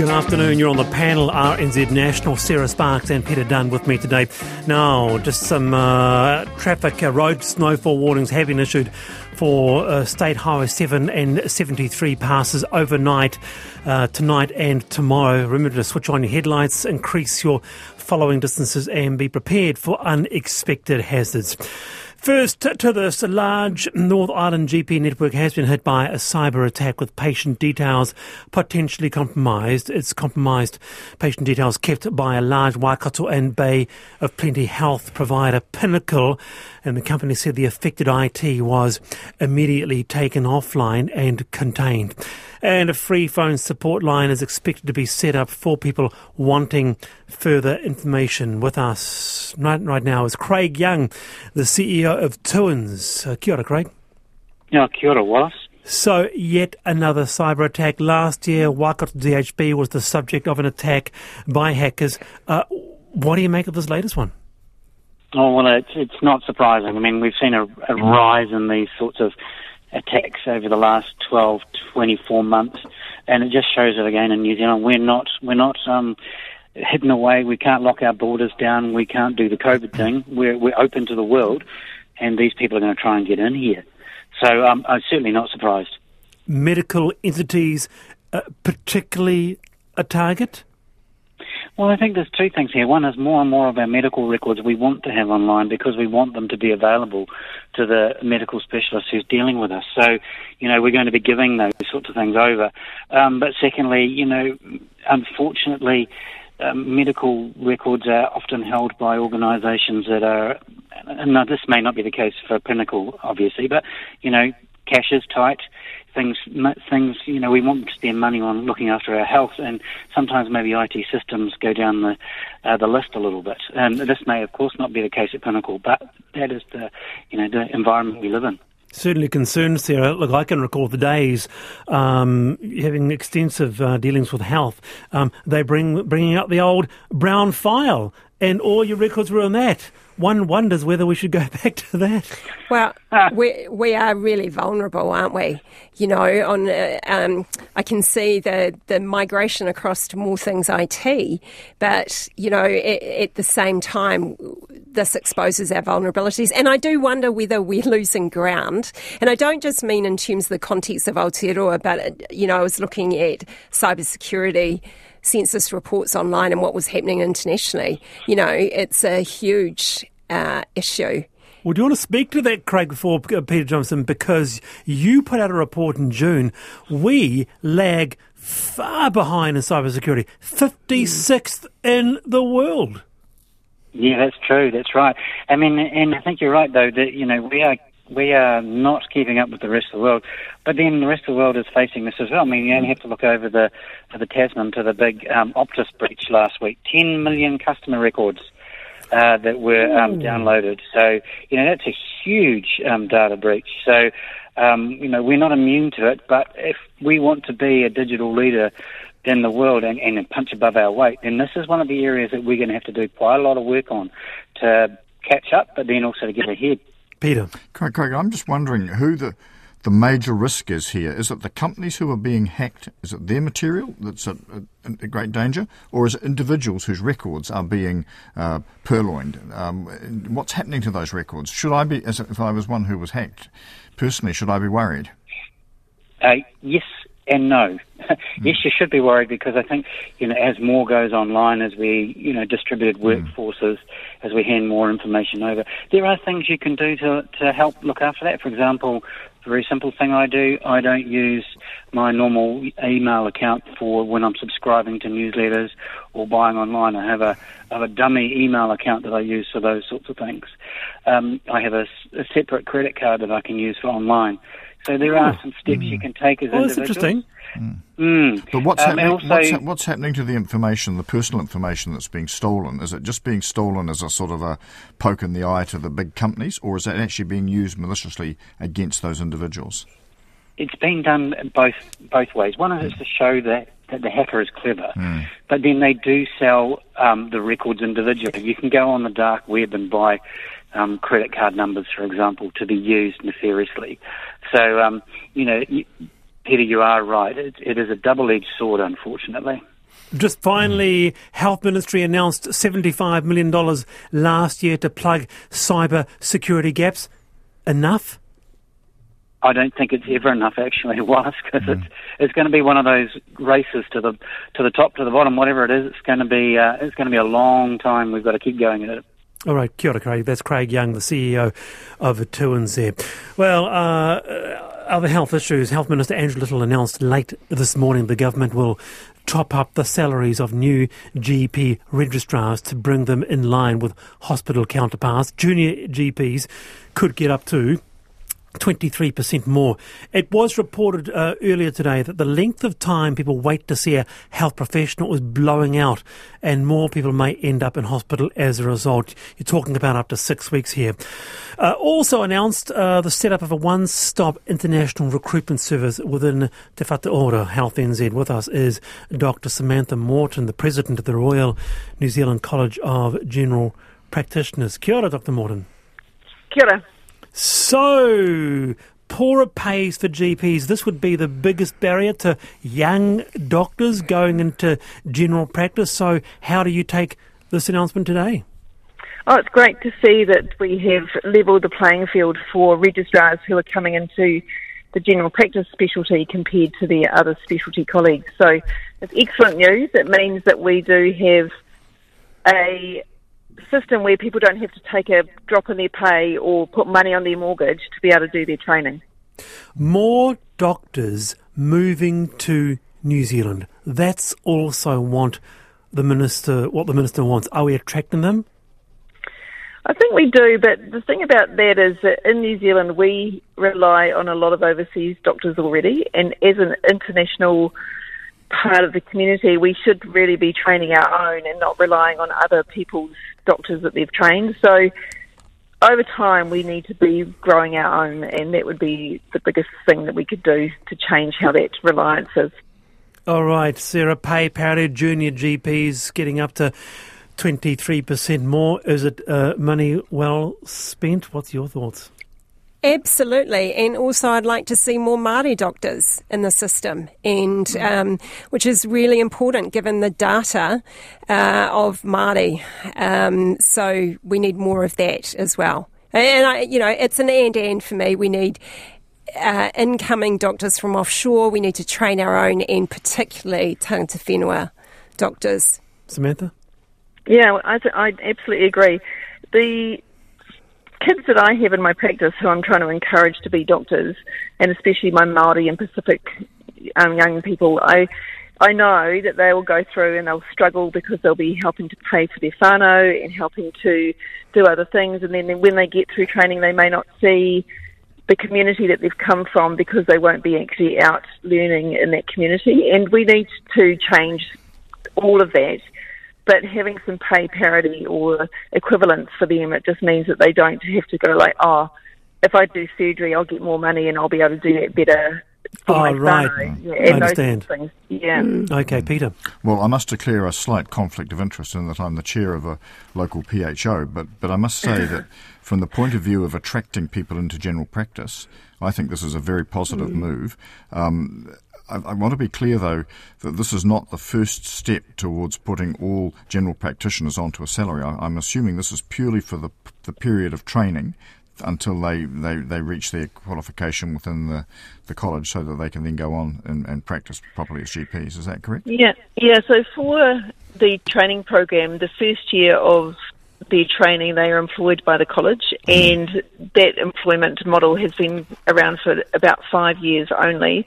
Good afternoon. You're on the panel, RNZ National. Sarah Sparks and Peter Dunne with me today. Now, just some uh, traffic uh, road snowfall warnings have been issued for uh, State Highway 7 and 73 passes overnight, uh, tonight and tomorrow. Remember to switch on your headlights, increase your following distances, and be prepared for unexpected hazards. First to this, a large North Island GP network has been hit by a cyber attack with patient details potentially compromised. It's compromised patient details kept by a large Waikato and Bay of Plenty health provider, Pinnacle, and the company said the affected IT was immediately taken offline and contained. And a free phone support line is expected to be set up for people wanting further information. With us right, right now is Craig Young, the CEO of TUANZ. Uh, kia ora, Craig. Yeah, kia ora, Wallace. So, yet another cyber attack. Last year, Waikato DHB was the subject of an attack by hackers. Uh, what do you make of this latest one? Oh, well, it's, it's not surprising. I mean, we've seen a, a rise in these sorts of attacks over the last 12, 24 months, and it just shows it again in New Zealand. We're not, we're not um, hidden away. We can't lock our borders down. We can't do the COVID thing. We're, we're open to the world, and these people are going to try and get in here. So um, I'm certainly not surprised. Medical entities, uh, particularly a target? Well, I think there's two things here. One is more and more of our medical records we want to have online because we want them to be available to the medical specialist who's dealing with us. So, you know, we're going to be giving those sorts of things over. Um, but secondly, you know, unfortunately, um, medical records are often held by organisations that are, and now this may not be the case for Pinnacle, obviously, but, you know, cash is tight things things you know we want to spend money on looking after our health and sometimes maybe IT systems go down the uh, the list a little bit and this may of course not be the case at Pinnacle but that is the you know the environment we live in Certainly concerned, Sarah. Look, I can recall the days um, having extensive uh, dealings with health. Um, they bring bringing out the old brown file, and all your records were on that one wonders whether we should go back to that. Well, we we are really vulnerable, aren't we? You know, on uh, um, I can see the the migration across to more things IT, but you know, it, at the same time, this exposes our vulnerabilities. And I do wonder whether we're losing ground. And I don't just mean in terms of the context of Aotearoa, but you know, I was looking at cybersecurity census reports online and what was happening internationally. You know, it's a huge uh, issue. Well, do you want to speak to that, Craig, before uh, Peter Johnson? Because you put out a report in June. We lag far behind in cybersecurity, 56th in the world. Yeah, that's true. That's right. I mean, and I think you're right, though, that, you know, we are we are not keeping up with the rest of the world. But then the rest of the world is facing this as well. I mean, you only have to look over the to the Tasman to the big um, Optus breach last week. Ten million customer records uh, that were um, downloaded. So you know that's a huge um, data breach. So um, you know we're not immune to it. But if we want to be a digital leader in the world and, and punch above our weight, then this is one of the areas that we're going to have to do quite a lot of work on to catch up, but then also to get ahead. Peter. Craig, Craig, I'm just wondering who the the major risk is here. Is it the companies who are being hacked? Is it their material that's at, a great danger? Or is it individuals whose records are being uh, purloined? Um, what's happening to those records? Should I be, as if I was one who was hacked, personally, should I be worried? Uh, yes and no. yes, you should be worried because I think you know as more goes online, as we you know distributed hmm. workforces, mm. as we hand more information over, there are things you can do to to help look after that. For example, a very simple thing I do, I don't use my normal email account for when I'm subscribing to newsletters or buying online. I have a, I have a dummy email account that I use for those sorts of things. Um, I have a, a separate credit card that I can use for online. So there are some steps mm. you can take as well, individuals. That's interesting. Mm. Mm. But what's, um, happening, also, what's, ha- what's, happening to the information, the personal information that's being stolen? Is it just being stolen as a sort of a poke in the eye to the big companies, or is it actually being used maliciously against those individuals? It's been done both both ways. One is to show that, that the hacker is clever, mm. but then they do sell um, the records individually. You can go on the dark web and buy um, credit card numbers, for example, to be used nefariously. So, um, you know, you, Peter, you are right. It, it is a double-edged sword, unfortunately. Just finally, Health Ministry announced $75 million last year to plug cyber security gaps. Enough? I don't think it's ever enough actually, was because mm. it's it's going to be one of those races to the to the top to the bottom, whatever it is. It's going to be uh, it's going to be a long time. We've got to keep going at it. All right, kia ora, Craig. That's Craig Young, the CEO of TUANZ there. Well, uh, other health issues. Health Minister Andrew Little announced late this morning the government will top up the salaries of new GP registrars to bring them in line with hospital counterparts. Junior GPs could get up to 23% more. It was reported uh, earlier today that the length of time people wait to see a health professional is blowing out, and more people may end up in hospital as a result. You're talking about up to six weeks here. Uh, also announced uh, the setup of a one stop international recruitment service within Te Whatu Health NZ. With us is Dr. Samantha Murton, the president of the Royal New Zealand College of General Practitioners. Kia ora, Dr. Murton. Kia ora. So, poorer pays for GPs. This would be the biggest barrier to young doctors going into general practice. So, how do you take this announcement today? Oh, it's great to see that we have levelled the playing field for registrars who are coming into the general practice specialty compared to their other specialty colleagues. So it's excellent news. It means that we do have a system where people don't have to take a drop in their pay or put money on their mortgage to be able to do their training. More doctors moving to New Zealand. That's also want the minister what the minister wants. Are we attracting them? I think we do, but the thing about that is that in New Zealand we rely on a lot of overseas doctors already, and as an international part of the community, we should really be training our own and not relying on other people's doctors that they've trained. So over time, we need to be growing our own, and that would be the biggest thing that we could do to change how that reliance is. All right, Sarah, pay parity, junior GPs getting up to 23% more. Is it uh, money well spent? What's your thoughts? Absolutely, and also I'd like to see more Māori doctors in the system, and mm. um, which is really important given the data uh, of Māori. Um, so we need more of that as well. And I, you know, it's an and and for me. We need uh, incoming doctors from offshore. We need to train our own, and particularly tangata whenua doctors. Samantha. Yeah, I, th- I absolutely agree. The kids that I have in my practice who I'm trying to encourage to be doctors, and especially my Maori and Pacific um, young people, I I know that they will go through and they'll struggle because they'll be helping to pay for their whānau and helping to do other things, and then when they get through training, they may not see the community that they've come from because they won't be actually out learning in that community, and we need to change all of that but having some pay parity or equivalence for them, it just means that they don't have to go like, oh, if I do surgery, I'll get more money and I'll be able to do that better. Oh, right. Yeah, I understand. Yeah. Mm. Okay, Peter. Well, I must declare a slight conflict of interest in that I'm the chair of a local PHO, but, but I must say that from the point of view of attracting people into general practice, I think this is a very positive mm. move. Um, I, I, want to be clear, though, that this is not the first step towards putting all general practitioners onto a salary. I, am assuming this is purely for the, the period of training until they, they, they reach their qualification within the, the college so that they can then go on and, and practice properly as GPs. Is that correct? Yeah, yeah. So for the training program, the first year of their training, they are employed by the college, mm. and that employment model has been around for about five years only.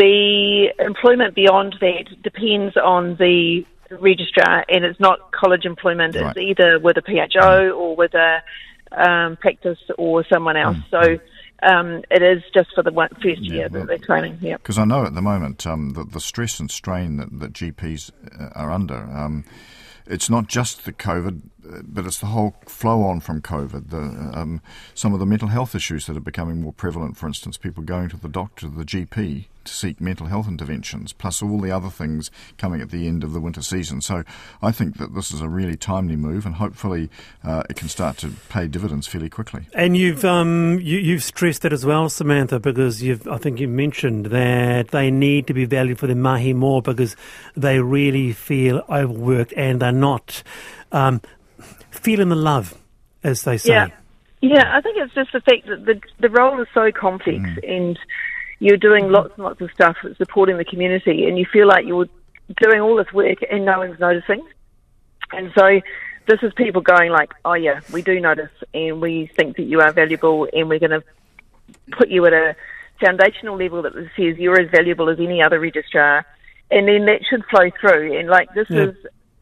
The employment beyond that depends on the registrar, and it's not college employment. Right. It's either with a PHO or with a um, practice or someone else. Mm. So. Um, it is just for the one, first year yeah, well, that they're training. Yeah, because I know at the moment um, the, the stress and strain that, that GPs uh, are under. Um, it's not just the COVID but it's the whole flow on from COVID. The, um, some of the mental health issues that are becoming more prevalent. For instance, people going to the doctor, the GP, to seek mental health interventions, plus all the other things coming at the end of the winter season. So I think that this is a really timely move, and hopefully uh, it can start to pay dividends fairly quickly. And you've um, you, have stressed that as well, Samantha, because you've I think you mentioned that they need to be valued for their mahi more because they really feel overworked and they're not um, feeling the love, as they say. Yeah. Yeah, I think it's just the fact that the the role is so complex mm. and you're doing lots and lots of stuff supporting the community, and you feel like you're doing all this work and no one's noticing. And so this is people going like, oh yeah, we do notice, and we think that you are valuable, and we're going to put you at a foundational level that says you're as valuable as any other registrar, and then that should flow through. And like this yeah. is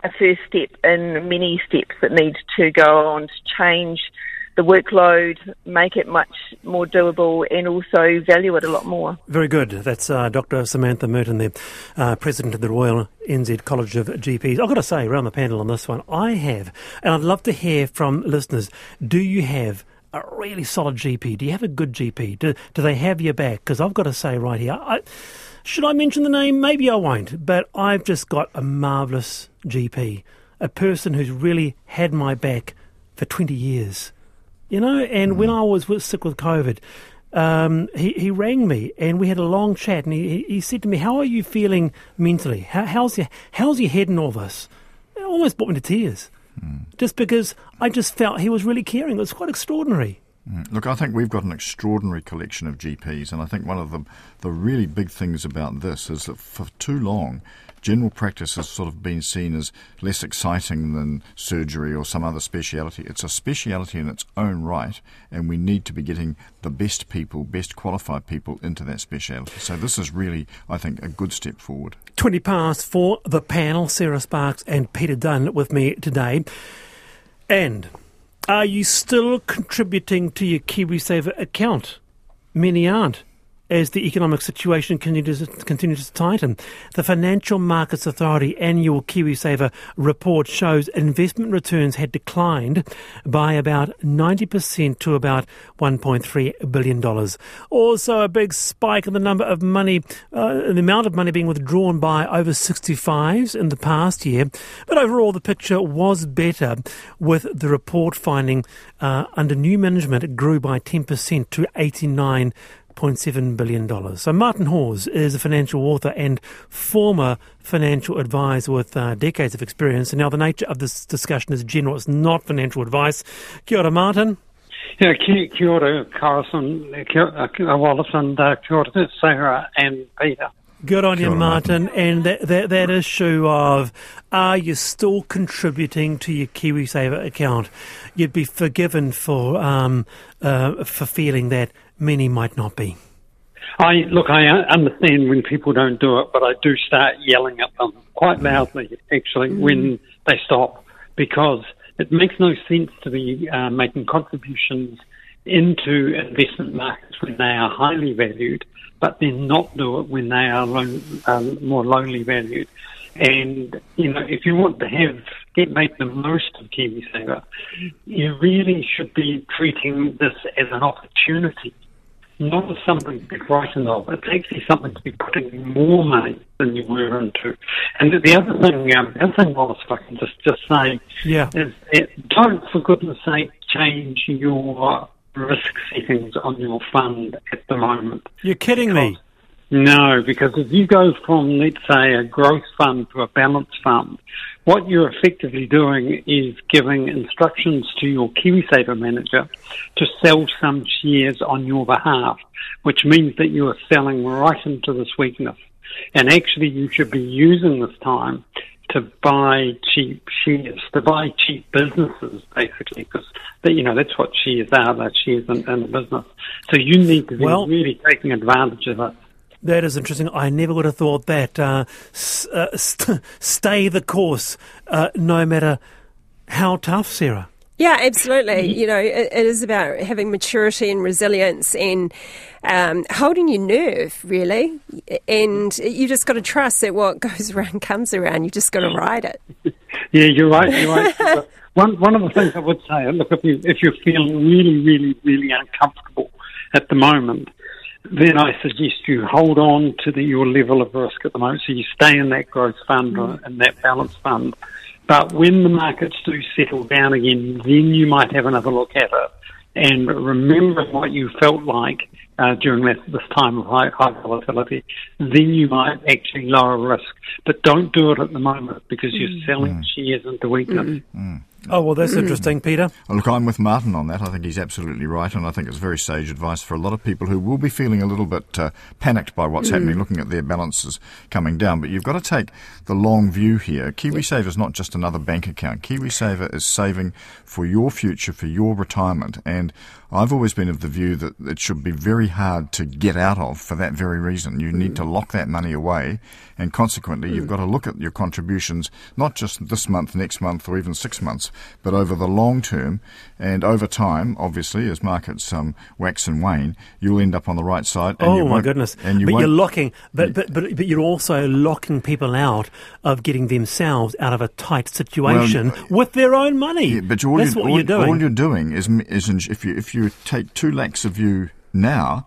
a first step in many steps that need to go on to change the workload, make it much more doable, and also value it a lot more. Very good. That's uh, Dr. Samantha Murton, the uh, president of the Royal NZ College of GPs. I've got to say, around the panel on this one, I have, and I'd love to hear from listeners. Do you have a really solid GP? Do you have a good GP? Do, do they have your back? Because I've got to say right here, I, should I mention the name? Maybe I won't, but I've just got a marvellous GP, a person who's really had my back for 20 years. You know, and mm. when I was sick with COVID, um, he, he rang me and we had a long chat and he, he said to me, How are you feeling mentally? How, how's, your, how's your head in all this? It almost brought me to tears. Mm. Just because I just felt he was really caring. It was quite extraordinary. Mm. Look, I think we've got an extraordinary collection of GPs, and I think one of the, the really big things about this is that for too long, general practice has sort of been seen as less exciting than surgery or some other speciality. It's a speciality in its own right, and we need to be getting the best people, best qualified people into that speciality. So this is really, I think, a good step forward. 20 past for the panel, Sarah Sparks and Peter Dunne with me today. And are you still contributing to your KiwiSaver account? Many aren't as the economic situation continues, to tighten. The Financial Markets Authority annual KiwiSaver report shows investment returns had declined by about 90% to about $1.3 billion. Also, a big spike in the number of money, uh, the amount of money being withdrawn by over 65s in the past year. But overall, the picture was better with the report finding uh, under new management it grew by 10% to 89 $1.7 billion. So, Martin Hawes is a financial author and former financial advisor with uh, decades of experience. And now, the nature of this discussion is general, it's not financial advice. Kia ora, Martin. Yeah, kia, kia ora, Carson, kia, uh, Wallace, and uh, kia ora, Sarah and Peter. Good on you, Martin. Martin. And that, that, that issue of are you still contributing to your KiwiSaver account? You'd be forgiven for um, uh, for feeling that many might not be. I look. I understand when people don't do it, but I do start yelling at them quite loudly, actually, mm. when they stop, because it makes no sense to be uh, making contributions into investment markets when they are highly valued, but then not do it when they are low, uh, more lowly valued. And you know, if you want to have get make the most of KiwiSaver, you really should be treating this as an opportunity not as something to be frightened of. It's actually something to be putting more money than you were into. And the other thing, um, the other thing, Wallace, if I can just, just say, yeah. is it, don't, for goodness sake, change your risk settings on your fund at the moment. You're kidding me. No, because if you go from, let's say, a growth fund to a balanced fund, what you're effectively doing is giving instructions to your KiwiSaver manager to sell some shares on your behalf, which means that you are selling right into this weakness. And actually, you should be using this time to buy cheap shares, to buy cheap businesses, basically, because you know that's what shares are. They're shares in, in the business. So you need to be well, really taking advantage of it. That is interesting. I never would have thought that. Uh, uh, st- stay the course, uh, no matter how tough, Sarah. Yeah, absolutely. You know, it, it is about having maturity and resilience and um, holding your nerve, really. And you just got to trust that what goes around comes around. You just got to ride it. Yeah, you're right. You're right. one one of the things I would say, look, if you if you're feeling really, really, really uncomfortable at the moment, then I suggest you hold on to the, your level of risk at the moment. So you stay in that growth fund mm. and that balance fund. But when the markets do settle down again, then you might have another look at it and remember what you felt like uh, during this, this time of high, high volatility, then you might actually lower risk. But don't do it at the moment because you're mm. selling mm. shares into weakness. Mm. Oh, well, that's interesting, Peter. Well, look, I'm with Martin on that. I think he's absolutely right, and I think it's very sage advice for a lot of people who will be feeling a little bit uh, panicked by what's mm. happening, looking at their balances coming down. But you've got to take the long view here. KiwiSaver is not just another bank account. KiwiSaver is saving for your future, for your retirement, and I've always been of the view that it should be very hard to get out of for that very reason. You need to lock that money away, and consequently, you've got to look at your contributions not just this month, next month, or even six months, but over the long term. And over time, obviously, as markets um, wax and wane, you'll end up on the right side. oh my goodness! And you but you're locking, but, but but but you're also locking people out of getting themselves out of a tight situation well, with their own money. Yeah, but all That's you're, what all, you're doing. All you're doing is is if you if you you take two lakhs of you now,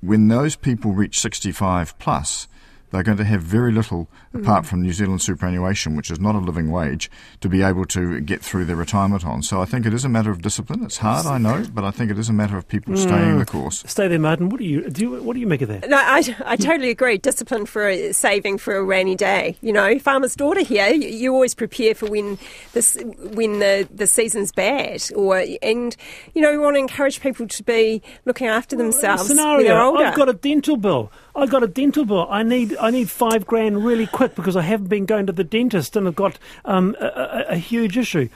when those people reach 65 plus, they're going to have very little, mm. apart from New Zealand superannuation, which is not a living wage, to be able to get through their retirement on. So I think it is a matter of discipline. It's hard, I know, but I think it is a matter of people mm. staying the course. Stay there, Martin. What do you do? You, what do you make of that? No, I, I totally agree. Discipline for a, saving for a rainy day. You know, farmer's daughter here. You, you always prepare for when this when the, the season's bad, or and you know we want to encourage people to be looking after themselves well, scenario, when they're older. I've got a dental bill. I got a dental bill. I need I need five grand really quick because I haven't been going to the dentist and I've got um, a, a, a, huge issue.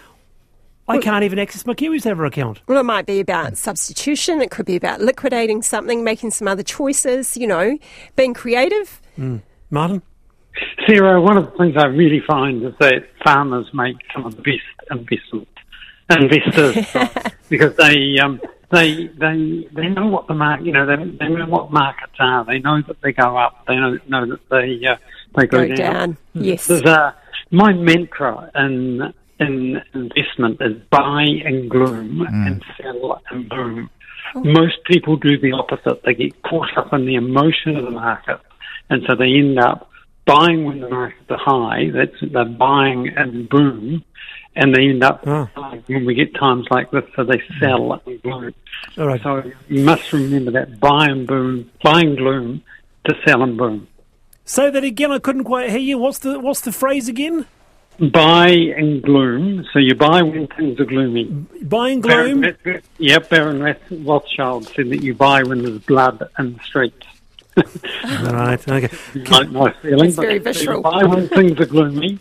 I can't even access my KiwiSaver account. Well, it might be about substitution. It could be about liquidating something, making some other choices. You know, being creative. Mm. Martin. Sarah, one of the things I really find is that farmers make some of the best investment investors because they um, they they they know what the market you know they, they know what markets are. They know that they go up. They know know that they uh, they go, go down. down. Yes. There's a my mantra in in investment is buy and gloom mm. and sell and boom. Oh. Most people do the opposite. They get caught up in the emotion of the market, and so they end up buying when the markets are high. That's they're buying and boom, and they end up oh. when we get times like this, so they sell mm. and gloom. All right. So you must remember that buy and boom, buy and gloom to sell and boom. Say that again. I couldn't quite hear you. What's the what's the phrase again? Buy and gloom. So you buy when things are gloomy. Buy and gloom. Baron, yep, Baron Rothschild said that you buy when there's blood in the streets. right. Okay. Nice feeling. It's very visceral. You buy when things are gloomy.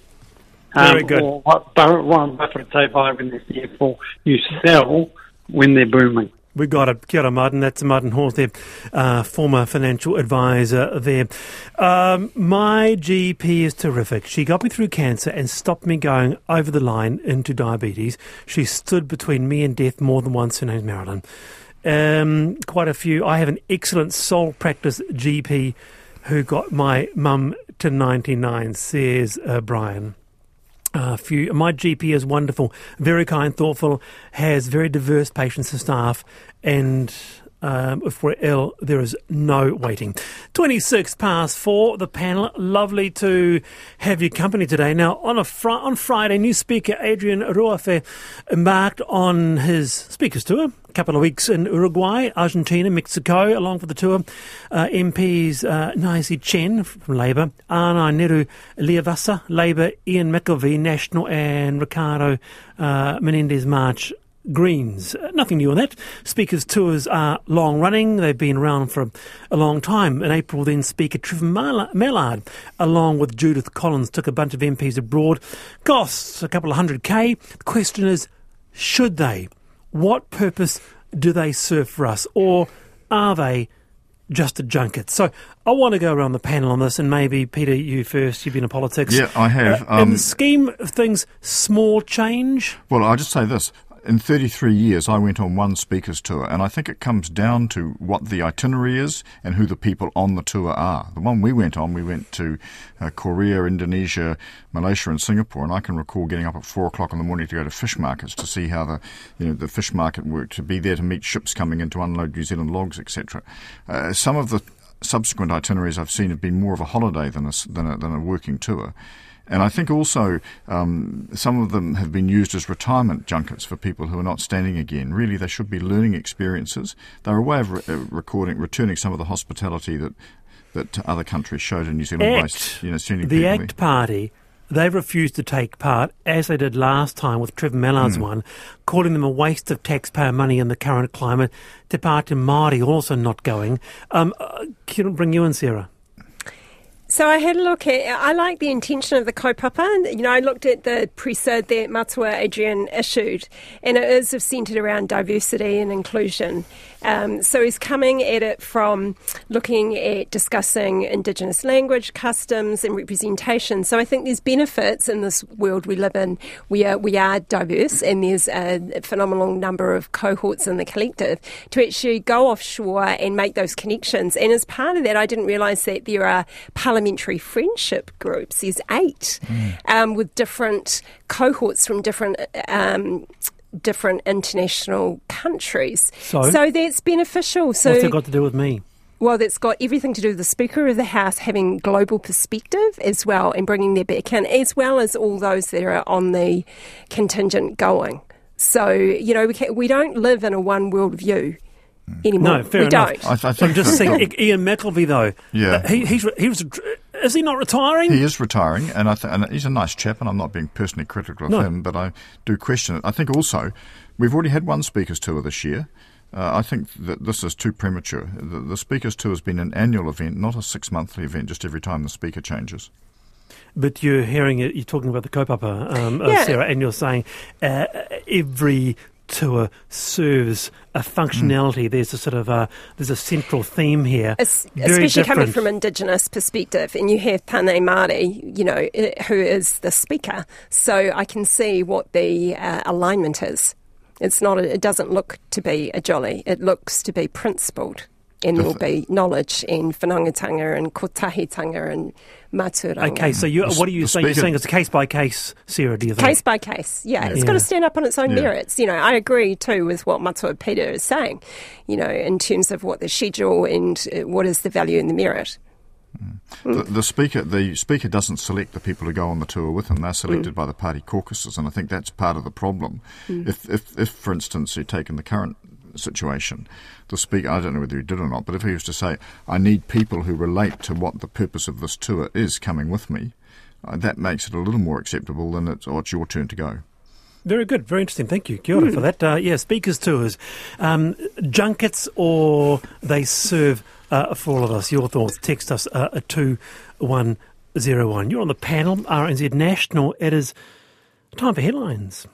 Very um, good. Or what Warren Buffett say buy when they're fearful. You sell when they're booming. We got it. Kia ora, Martin. That's Martin Hawes there, uh, former financial advisor there. Um, my GP is terrific. She got me through cancer and stopped me going over the line into diabetes. She stood between me and death more than once. Her name's Marilyn. Um, quite a few. I have an excellent sole practice GP who got my mum to 99, says uh, Brian. Uh, few, my GP is wonderful, very kind, thoughtful, has very diverse patients and staff, and um, if we're ill, there is no waiting. 26 past four, the panel. Lovely to have your company today. Now, on a fr- on Friday, new speaker Adrian Rurawhe embarked on his speaker's tour. A couple of weeks in Uruguay, Argentina, Mexico, along for the tour. Uh, MPs uh, Naisi Chen from Labour, Anae Neru Leavasa, Labour, Ian McKelvie, National, and Ricardo uh, Menendez March Greens. Nothing new on that. Speakers' tours are long running. They've been around for a, a long time. In April, then Speaker Trevor Mallard, along with Judith Collins, took a bunch of MPs abroad. Costs a couple of hundred K. The question is, should they? What purpose do they serve for us? Or are they just a junket. So I want to go around the panel on this, and maybe Peter, you first. You've been in politics. Yeah, I have. Uh, um, in the scheme of things, small change. Well, I'll just say this: in 33 years, I went on one speaker's tour, and I think it comes down to what the itinerary is and who the people on the tour are. The one we went on, we went to uh, Korea, Indonesia, Malaysia, and Singapore, and I can recall getting up at four o'clock in the morning to go to fish markets to see how the you know the fish market worked, to be there to meet ships coming in to unload New Zealand logs, etc. Uh, some of the subsequent itineraries I've seen have been more of a holiday than a, than a, than a working tour. And I think also um, some of them have been used as retirement junkets for people who are not standing again. Really, they should be learning experiences. They're a way of re- uh, recording, returning some of the hospitality that that other countries showed in New Zealand ACT, by you know, the people ACT Party, they refused to take part, as they did last time with Trevor Mallard's Hmm. one, calling them a waste of taxpayer money in the current climate. Te Pāti Māori also not going. Um, uh, can I bring you in, Sarah? So I had a look at. I like the intention of the kaupapa. You know, I looked at the presser that Matua Adrian issued, and it is centred around diversity and inclusion. Um, so he's coming at it from looking at discussing Indigenous language, customs, and representation. So I think there's benefits in this world we live in. We are we are diverse, and there's a phenomenal number of cohorts in the collective to actually go offshore and make those connections. And as part of that, I didn't realise that there are parliamentary friendship groups. There's eight um, with different cohorts from different. Um, Different international countries, So? that's beneficial. So, What's that got to do with me? well, that's got everything to do with the Speaker of the House having global perspective as well and bringing their back in, as well as all those that are on the contingent going. So, you know, we, can, we don't live in a one world view anymore. No, fair we enough. don't. I, I I'm just saying, I- Ian McKelvie, though. Yeah. uh, he, he's, he was. Is he not retiring? He is retiring, and I th- and he's a nice chap, and I'm not being personally critical of No. him, but I do question it. I think also we've already had one speakers tour this year. Uh, I think that this is too premature. The, the speakers tour has been an annual event, not a six monthly event, just every time the speaker changes. But you're hearing it, you're talking about the kaupapa, um, uh, Yeah. Sarah, and you're saying uh, every tour serves a functionality. There's a sort of a, there's a central theme here. Es- Very especially coming from Indigenous perspective, and you have Pane Māori, you know, who is the speaker. So I can see what the uh, alignment is. It's not. A, it doesn't look to be a jolly. It looks to be principled, and there will be knowledge and whanaungatanga and kotahitanga and mātauranga. Okay, so you, what are you the saying? You're saying it's a case by case, Sarah, do you think? Case by case, yeah. It's Yeah. got to stand up on its own Yeah. merits. You know, I agree too with what Matua Peter is saying, you know, in terms of what the schedule and uh, what is the value and the merit. Mm. The, the speaker, the speaker doesn't select the people who go on the tour with him. They're selected mm. by the party caucuses, and I think that's part of the problem. Mm. If, if, if, for instance, you take in the current situation, the speaker, I don't know whether he did or not, but if he was to say, "I need people who relate to what the purpose of this tour is coming with me," uh, that makes it a little more acceptable than it's, oh, it's your turn to go. Very good, very interesting. Thank you, Kia ora for that. Uh, yeah, speakers tours, um, junkets, or they serve uh, for all of us. Your thoughts? Text us uh, at two one zero one. You're on the panel, RNZ National. It is time for headlines.